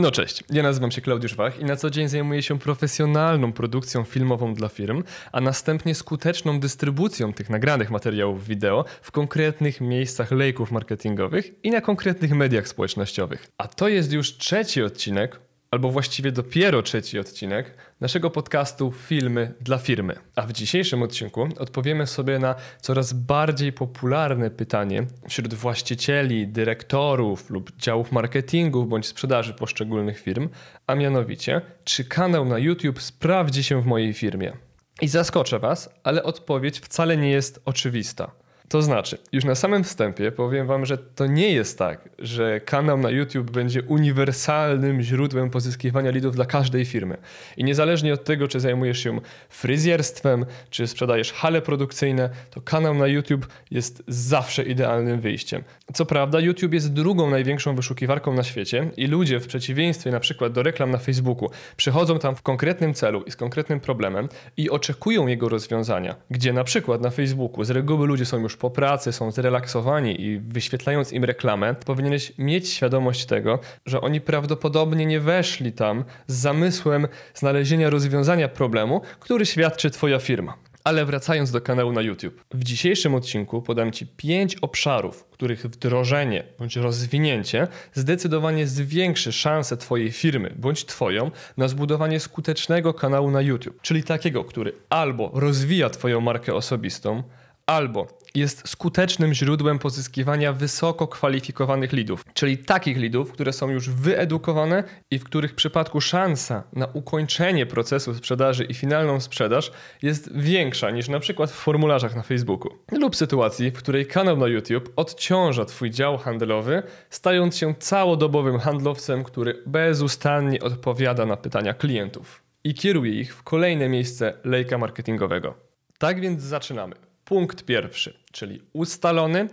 No cześć, ja nazywam się Klaudiusz Wach i na co dzień zajmuję się profesjonalną produkcją filmową dla firm, a następnie skuteczną dystrybucją tych nagranych materiałów wideo w konkretnych miejscach lejków marketingowych i na konkretnych mediach społecznościowych. A to jest już trzeci odcinek albo właściwie dopiero trzeci odcinek naszego podcastu Filmy dla firmy. A w dzisiejszym odcinku odpowiemy sobie na coraz bardziej popularne pytanie wśród właścicieli, dyrektorów lub działów marketingu bądź sprzedaży poszczególnych firm, a mianowicie, czy kanał na YouTube sprawdzi się w mojej firmie? I zaskoczę Was, ale odpowiedź wcale nie jest oczywista. To znaczy, już na samym wstępie powiem Wam, że to nie jest tak, że kanał na YouTube będzie uniwersalnym źródłem pozyskiwania lidów dla każdej firmy. I niezależnie od tego, czy zajmujesz się fryzjerstwem, czy sprzedajesz hale produkcyjne, to kanał na YouTube jest zawsze idealnym wyjściem. Co prawda, YouTube jest drugą największą wyszukiwarką na świecie i ludzie, w przeciwieństwie na przykład do reklam na Facebooku, przychodzą tam w konkretnym celu i z konkretnym problemem i oczekują jego rozwiązania, gdzie na przykład na Facebooku z reguły ludzie są już po pracy, są zrelaksowani i wyświetlając im reklamę, powinieneś mieć świadomość tego, że oni prawdopodobnie nie weszli tam z zamysłem znalezienia rozwiązania problemu, który świadczy Twoja firma. Ale wracając do kanału na YouTube. W dzisiejszym odcinku podam Ci pięć obszarów, których wdrożenie bądź rozwinięcie zdecydowanie zwiększy szanse Twojej firmy bądź Twoją na zbudowanie skutecznego kanału na YouTube. Czyli takiego, który albo rozwija Twoją markę osobistą, albo jest skutecznym źródłem pozyskiwania wysoko kwalifikowanych lidów, czyli takich lidów, które są już wyedukowane i w których przypadku szansa na ukończenie procesu sprzedaży i finalną sprzedaż jest większa niż na przykład w formularzach na Facebooku. Lub sytuacji, w której kanał na YouTube odciąża Twój dział handlowy, stając się całodobowym handlowcem, który bezustannie odpowiada na pytania klientów i kieruje ich w kolejne miejsce lejka marketingowego. Tak więc zaczynamy. Punkt pierwszy, czyli ustalony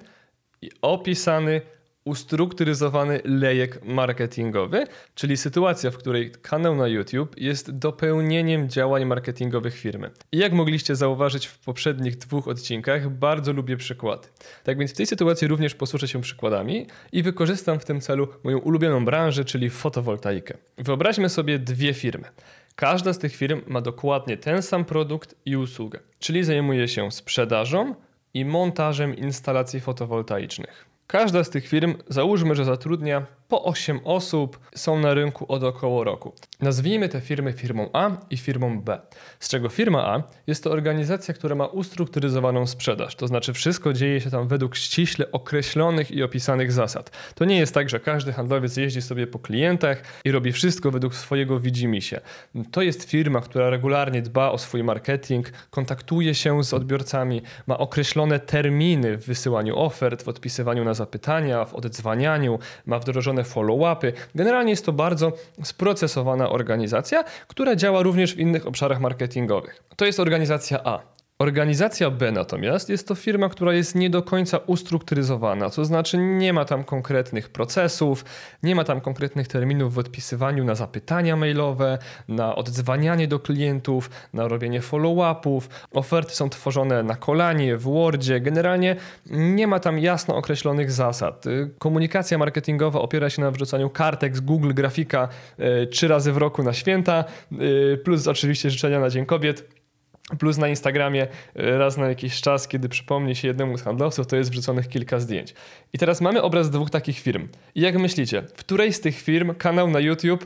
i opisany, ustrukturyzowany lejek marketingowy, czyli sytuacja, w której kanał na YouTube jest dopełnieniem działań marketingowych firmy. I jak mogliście zauważyć w poprzednich dwóch odcinkach, bardzo lubię przykłady. Tak więc w tej sytuacji również posłużę się przykładami i wykorzystam w tym celu moją ulubioną branżę, czyli fotowoltaikę. Wyobraźmy sobie dwie firmy. Każda z tych firm ma dokładnie ten sam produkt i usługę, czyli zajmuje się sprzedażą i montażem instalacji fotowoltaicznych. Każda z tych firm, załóżmy, że zatrudnia po 8 osób, są na rynku od około roku. Nazwijmy te firmy firmą A i firmą B. Z czego firma A jest to organizacja, która ma ustrukturyzowaną sprzedaż, to znaczy wszystko dzieje się tam według ściśle określonych i opisanych zasad. To nie jest tak, że każdy handlowiec jeździ sobie po klientach i robi wszystko według swojego widzimisię. To jest firma, która regularnie dba o swój marketing, kontaktuje się z odbiorcami, ma określone terminy w wysyłaniu ofert, w odpisywaniu na zapytania, w oddzwanianiu, ma wdrożone follow-upy. Generalnie jest to bardzo sprocesowana organizacja, która działa również w innych obszarach marketingowych. To jest organizacja A. Organizacja B natomiast jest to firma, która jest nie do końca ustrukturyzowana, to znaczy nie ma tam konkretnych procesów, nie ma tam konkretnych terminów w odpisywaniu na zapytania mailowe, na oddzwanianie do klientów, na robienie follow-upów. Oferty są tworzone na kolanie, w Wordzie. Generalnie nie ma tam jasno określonych zasad. Komunikacja marketingowa opiera się na wrzucaniu kartek z Google Grafika e, trzy razy w roku na święta, e, plus oczywiście życzenia na Dzień Kobiet. Plus na Instagramie e, raz na jakiś czas, kiedy przypomni się jednemu z handlowców, to jest wrzuconych kilka zdjęć. I teraz mamy obraz dwóch takich firm. I jak myślicie, w której z tych firm kanał na YouTube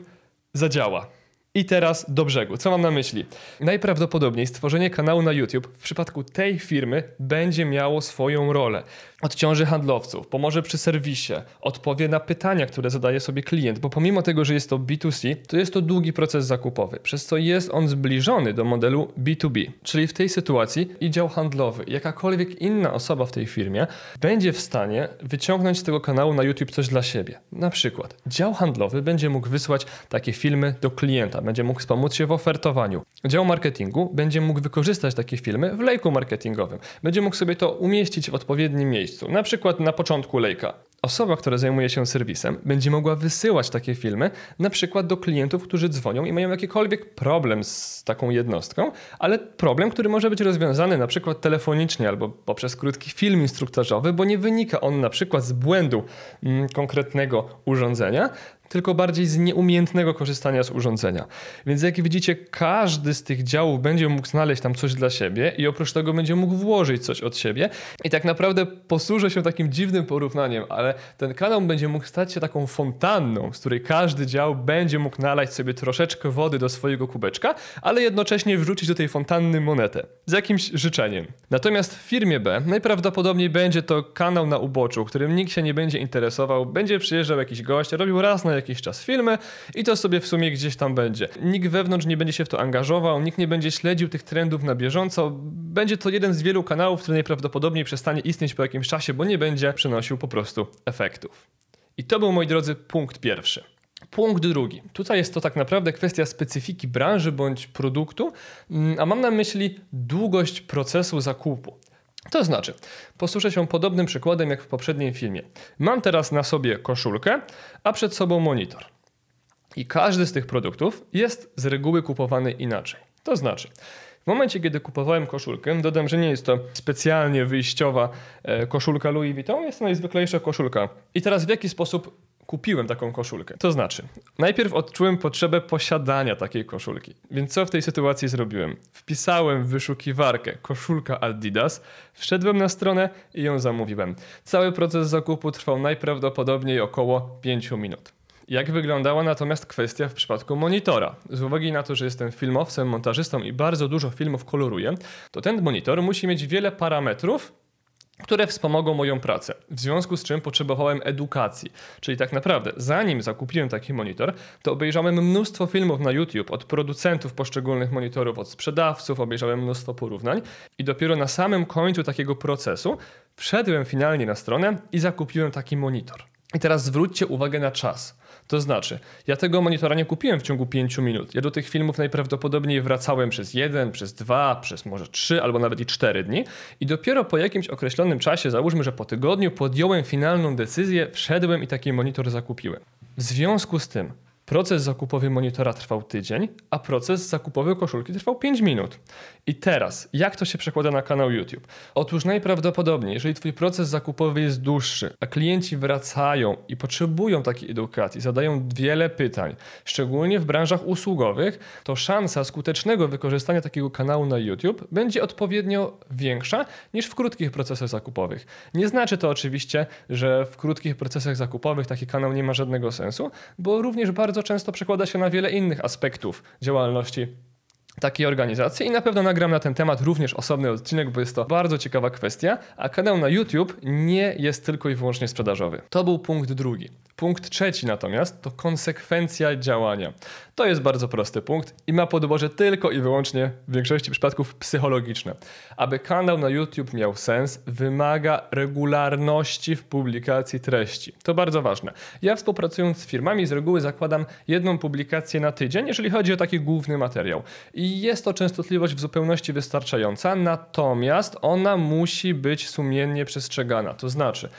zadziała? I teraz do brzegu. Co mam na myśli? Najprawdopodobniej stworzenie kanału na YouTube w przypadku tej firmy będzie miało swoją rolę. Odciąży handlowców, pomoże przy serwisie, odpowie na pytania, które zadaje sobie klient, bo pomimo tego, że jest to B2C, to jest to długi proces zakupowy, przez co jest on zbliżony do modelu B2B. Czyli w tej sytuacji i dział handlowy, jakakolwiek inna osoba w tej firmie będzie w stanie wyciągnąć z tego kanału na YouTube coś dla siebie. Na przykład dział handlowy będzie mógł wysłać takie filmy do klienta będzie mógł wspomóc się w ofertowaniu. Dział marketingu będzie mógł wykorzystać takie filmy w lejku marketingowym. Będzie mógł sobie to umieścić w odpowiednim miejscu, na przykład na początku lejka. Osoba, która zajmuje się serwisem, będzie mogła wysyłać takie filmy na przykład do klientów, którzy dzwonią i mają jakikolwiek problem z taką jednostką, ale problem, który może być rozwiązany na przykład telefonicznie albo poprzez krótki film instruktażowy, bo nie wynika on na przykład z błędu mm, konkretnego urządzenia, tylko bardziej z nieumiejętnego korzystania z urządzenia. Więc jak widzicie, każdy z tych działów będzie mógł znaleźć tam coś dla siebie i oprócz tego będzie mógł włożyć coś od siebie. I tak naprawdę posłużę się takim dziwnym porównaniem, ale ten kanał będzie mógł stać się taką fontanną, z której każdy dział będzie mógł nalać sobie troszeczkę wody do swojego kubeczka, ale jednocześnie wrzucić do tej fontanny monetę z jakimś życzeniem. Natomiast w firmie B najprawdopodobniej będzie to kanał na uboczu, którym nikt się nie będzie interesował, będzie przyjeżdżał jakiś gość, robił raz na jakiś czas filmy i to sobie w sumie gdzieś tam będzie. Nikt wewnątrz nie będzie się w to angażował, nikt nie będzie śledził tych trendów na bieżąco. Będzie to jeden z wielu kanałów, który najprawdopodobniej przestanie istnieć po jakimś czasie, bo nie będzie przynosił po prostu efektów. I to był, moi drodzy, punkt pierwszy. Punkt drugi. Tutaj jest to tak naprawdę kwestia specyfiki branży bądź produktu, mm, a mam na myśli długość procesu zakupu. To znaczy, posłużę się podobnym przykładem jak w poprzednim filmie. Mam teraz na sobie koszulkę, a przed sobą monitor. I każdy z tych produktów jest z reguły kupowany inaczej. To znaczy, w momencie, kiedy kupowałem koszulkę, dodam, że nie jest to specjalnie wyjściowa e, koszulka Louis Vuitton, jest to najzwyklejsza koszulka. I teraz w jaki sposób kupiłem taką koszulkę. To znaczy, najpierw odczułem potrzebę posiadania takiej koszulki. Więc co w tej sytuacji zrobiłem? Wpisałem w wyszukiwarkę koszulka Adidas, wszedłem na stronę i ją zamówiłem. Cały proces zakupu trwał najprawdopodobniej około 5 minut. Jak wyglądała natomiast kwestia w przypadku monitora? Z uwagi na to, że jestem filmowcem, montażystą i bardzo dużo filmów koloruję, to ten monitor musi mieć wiele parametrów, które wspomogą moją pracę. W związku z czym potrzebowałem edukacji. Czyli tak naprawdę, zanim zakupiłem taki monitor, to obejrzałem mnóstwo filmów na YouTube od producentów poszczególnych monitorów, od sprzedawców, obejrzałem mnóstwo porównań i dopiero na samym końcu takiego procesu wszedłem finalnie na stronę i zakupiłem taki monitor. I teraz zwróćcie uwagę na czas. To znaczy, ja tego monitora nie kupiłem w ciągu 5 minut. Ja do tych filmów najprawdopodobniej wracałem przez jeden, przez dwa, przez może trzy albo nawet i cztery dni i dopiero po jakimś określonym czasie, załóżmy, że po tygodniu, podjąłem finalną decyzję, wszedłem i taki monitor zakupiłem. W związku z tym, Proces zakupowy monitora trwał tydzień, a proces zakupowy koszulki trwał 5 minut. I teraz, jak to się przekłada na kanał YouTube? Otóż najprawdopodobniej, jeżeli Twój proces zakupowy jest dłuższy, a klienci wracają i potrzebują takiej edukacji, zadają wiele pytań, szczególnie w branżach usługowych, to szansa skutecznego wykorzystania takiego kanału na YouTube będzie odpowiednio większa niż w krótkich procesach zakupowych. Nie znaczy to oczywiście, że w krótkich procesach zakupowych taki kanał nie ma żadnego sensu, bo również bardzo bardzo często przekłada się na wiele innych aspektów działalności takiej organizacji i na pewno nagram na ten temat również osobny odcinek, bo jest to bardzo ciekawa kwestia, a kanał na YouTube nie jest tylko i wyłącznie sprzedażowy. To był punkt drugi. Punkt trzeci natomiast to konsekwencja działania. To jest bardzo prosty punkt i ma podłoże tylko i wyłącznie w większości przypadków psychologiczne. Aby kanał na YouTube miał sens, wymaga regularności w publikacji treści. To bardzo ważne. Ja współpracując z firmami z reguły zakładam jedną publikację na tydzień, jeżeli chodzi o taki główny materiał. I jest to częstotliwość w zupełności wystarczająca, natomiast ona musi być sumiennie przestrzegana. To znaczy,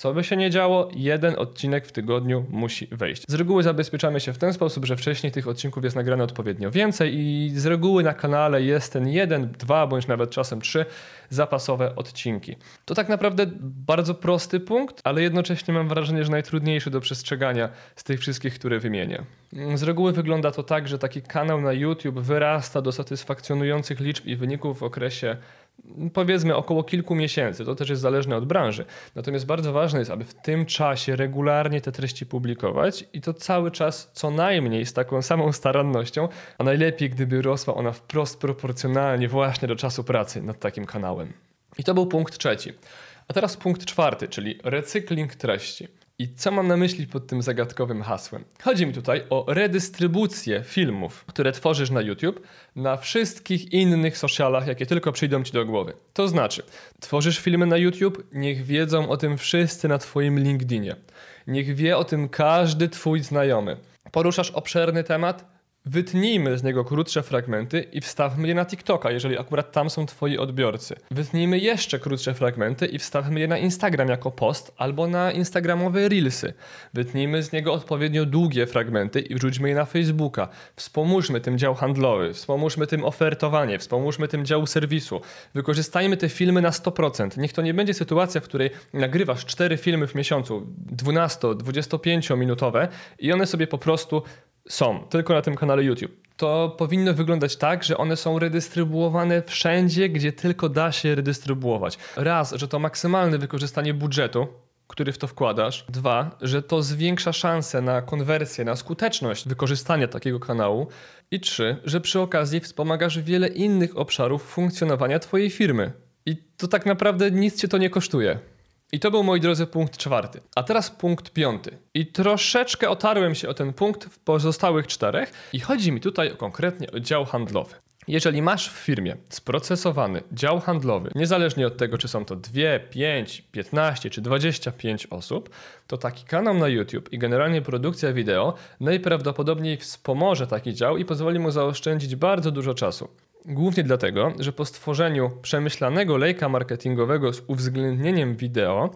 co by się nie działo, jeden odcinek w tygodniu musi wejść. Z reguły zabezpieczamy się w ten sposób, że wcześniej tych odcinków jest nagrane odpowiednio więcej i z reguły na kanale jest ten jeden, dwa bądź nawet czasem trzy zapasowe odcinki. To tak naprawdę bardzo prosty punkt, ale jednocześnie mam wrażenie, że najtrudniejszy do przestrzegania z tych wszystkich, które wymienię. Z reguły wygląda to tak, że taki kanał na YouTube wyrasta do satysfakcjonujących liczb i wyników w okresie powiedzmy około kilku miesięcy. To też jest zależne od branży. Natomiast bardzo ważne jest, aby w tym czasie regularnie te treści publikować i to cały czas co najmniej z taką samą starannością, a najlepiej gdyby rosła ona wprost proporcjonalnie właśnie do czasu pracy nad takim kanałem. I to był punkt trzeci. A teraz punkt czwarty, czyli recykling treści. I co mam na myśli pod tym zagadkowym hasłem? Chodzi mi tutaj o redystrybucję filmów, które tworzysz na YouTube, na wszystkich innych socialach, jakie tylko przyjdą ci do głowy. To znaczy, tworzysz filmy na YouTube, niech wiedzą o tym wszyscy na Twoim LinkedInie. Niech wie o tym każdy Twój znajomy. Poruszasz obszerny temat, Wytnijmy z niego krótsze fragmenty i wstawmy je na TikToka, jeżeli akurat tam są twoi odbiorcy. Wytnijmy jeszcze krótsze fragmenty i wstawmy je na Instagram jako post albo na instagramowe reelsy. Wytnijmy z niego odpowiednio długie fragmenty i wrzućmy je na Facebooka. Wspomóżmy tym dział handlowy, wspomóżmy tym ofertowanie, wspomóżmy tym dział serwisu. Wykorzystajmy te filmy na 100%. Niech to nie będzie sytuacja, w której nagrywasz cztery filmy w miesiącu, 12-25 minutowe i one sobie po prostu są tylko na tym kanale YouTube. To powinno wyglądać tak, że one są redystrybuowane wszędzie, gdzie tylko da się redystrybuować. Raz, że to maksymalne wykorzystanie budżetu, który w to wkładasz. Dwa, że to zwiększa szanse na konwersję, na skuteczność wykorzystania takiego kanału. I trzy, że przy okazji wspomagasz wiele innych obszarów funkcjonowania Twojej firmy. I to tak naprawdę nic Cię to nie kosztuje. I to był, moi drodzy, punkt czwarty. A teraz punkt piąty. I troszeczkę otarłem się o ten punkt w pozostałych czterech i chodzi mi tutaj konkretnie o dział handlowy. Jeżeli masz w firmie sprocesowany dział handlowy, niezależnie od tego, czy są to 2, 5, 15 czy 25 osób, to taki kanał na YouTube i generalnie produkcja wideo najprawdopodobniej wspomoże taki dział i pozwoli mu zaoszczędzić bardzo dużo czasu. Głównie dlatego, że po stworzeniu przemyślanego lejka marketingowego z uwzględnieniem wideo,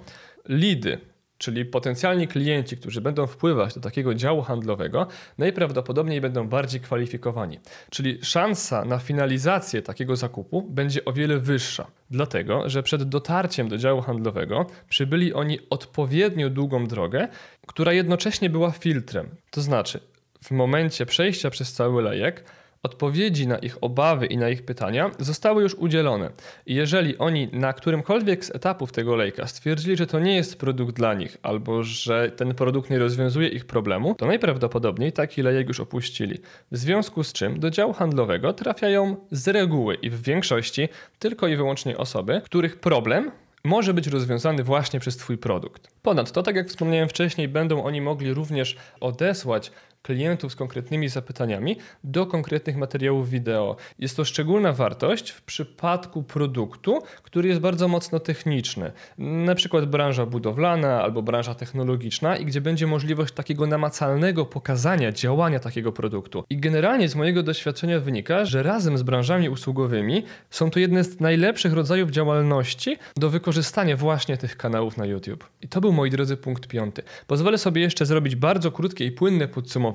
lidy, czyli potencjalni klienci, którzy będą wpływać do takiego działu handlowego, najprawdopodobniej będą bardziej kwalifikowani. Czyli szansa na finalizację takiego zakupu będzie o wiele wyższa, dlatego że przed dotarciem do działu handlowego przybyli oni odpowiednio długą drogę, która jednocześnie była filtrem. To znaczy, w momencie przejścia przez cały lejek, Odpowiedzi na ich obawy i na ich pytania zostały już udzielone. Jeżeli oni na którymkolwiek z etapów tego lejka stwierdzili, że to nie jest produkt dla nich, albo że ten produkt nie rozwiązuje ich problemu, to najprawdopodobniej taki lejek już opuścili. W związku z czym do działu handlowego trafiają z reguły i w większości tylko i wyłącznie osoby, których problem może być rozwiązany właśnie przez Twój produkt. Ponadto, tak jak wspomniałem wcześniej, będą oni mogli również odesłać klientów z konkretnymi zapytaniami do konkretnych materiałów wideo. Jest to szczególna wartość w przypadku produktu, który jest bardzo mocno techniczny, na przykład branża budowlana albo branża technologiczna i gdzie będzie możliwość takiego namacalnego pokazania działania takiego produktu. I generalnie z mojego doświadczenia wynika, że razem z branżami usługowymi są to jedne z najlepszych rodzajów działalności do wykorzystania właśnie tych kanałów na YouTube. I to był, moi drodzy, punkt piąty. Pozwolę sobie jeszcze zrobić bardzo krótkie i płynne podsumowanie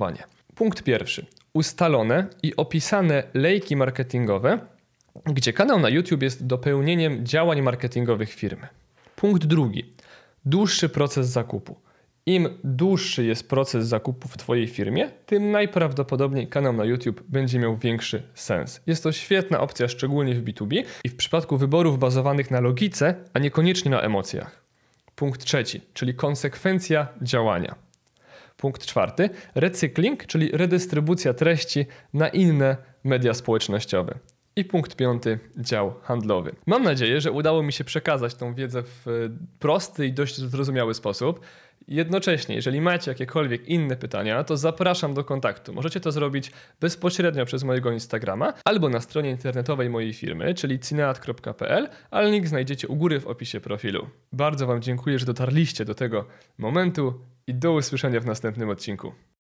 Punkt pierwszy. Ustalone i opisane lejki marketingowe, gdzie kanał na YouTube jest dopełnieniem działań marketingowych firmy. Punkt drugi. Dłuższy proces zakupu. Im dłuższy jest proces zakupu w Twojej firmie, tym najprawdopodobniej kanał na YouTube będzie miał większy sens. Jest to świetna opcja, szczególnie w B2B i w przypadku wyborów bazowanych na logice, a niekoniecznie na emocjach. Punkt trzeci, czyli konsekwencja działania. Punkt czwarty, recykling, czyli redystrybucja treści na inne media społecznościowe. I punkt piąty, dział handlowy. Mam nadzieję, że udało mi się przekazać tą wiedzę w e, prosty i dość zrozumiały sposób. Jednocześnie, jeżeli macie jakiekolwiek inne pytania, to zapraszam do kontaktu. Możecie to zrobić bezpośrednio przez mojego Instagrama albo na stronie internetowej mojej firmy, czyli cineat.pl, ale link znajdziecie u góry w opisie profilu. Bardzo Wam dziękuję, że dotarliście do tego momentu i do usłyszenia w następnym odcinku.